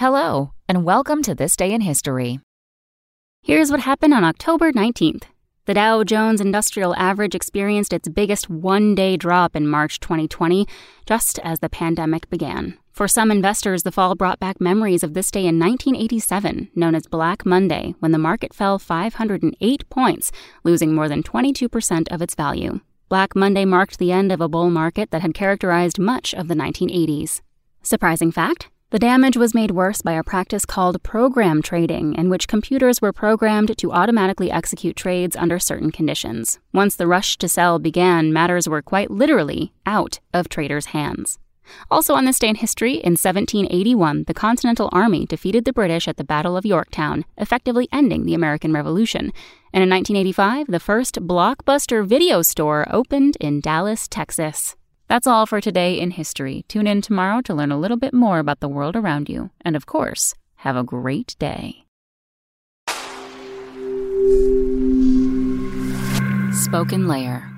Hello, and welcome to This Day in History. Here's what happened on October 19th. The Dow Jones Industrial Average experienced its biggest one day drop in March 2020, just as the pandemic began. For some investors, the fall brought back memories of this day in 1987, known as Black Monday, when the market fell 508 points, losing more than 22% of its value. Black Monday marked the end of a bull market that had characterized much of the 1980s. Surprising fact the damage was made worse by a practice called program trading, in which computers were programmed to automatically execute trades under certain conditions. Once the rush to sell began, matters were quite literally out of traders' hands. Also, on this day in history, in 1781, the Continental Army defeated the British at the Battle of Yorktown, effectively ending the American Revolution. And in 1985, the first blockbuster video store opened in Dallas, Texas. That's all for today in history. Tune in tomorrow to learn a little bit more about the world around you. And of course, have a great day. Spoken Layer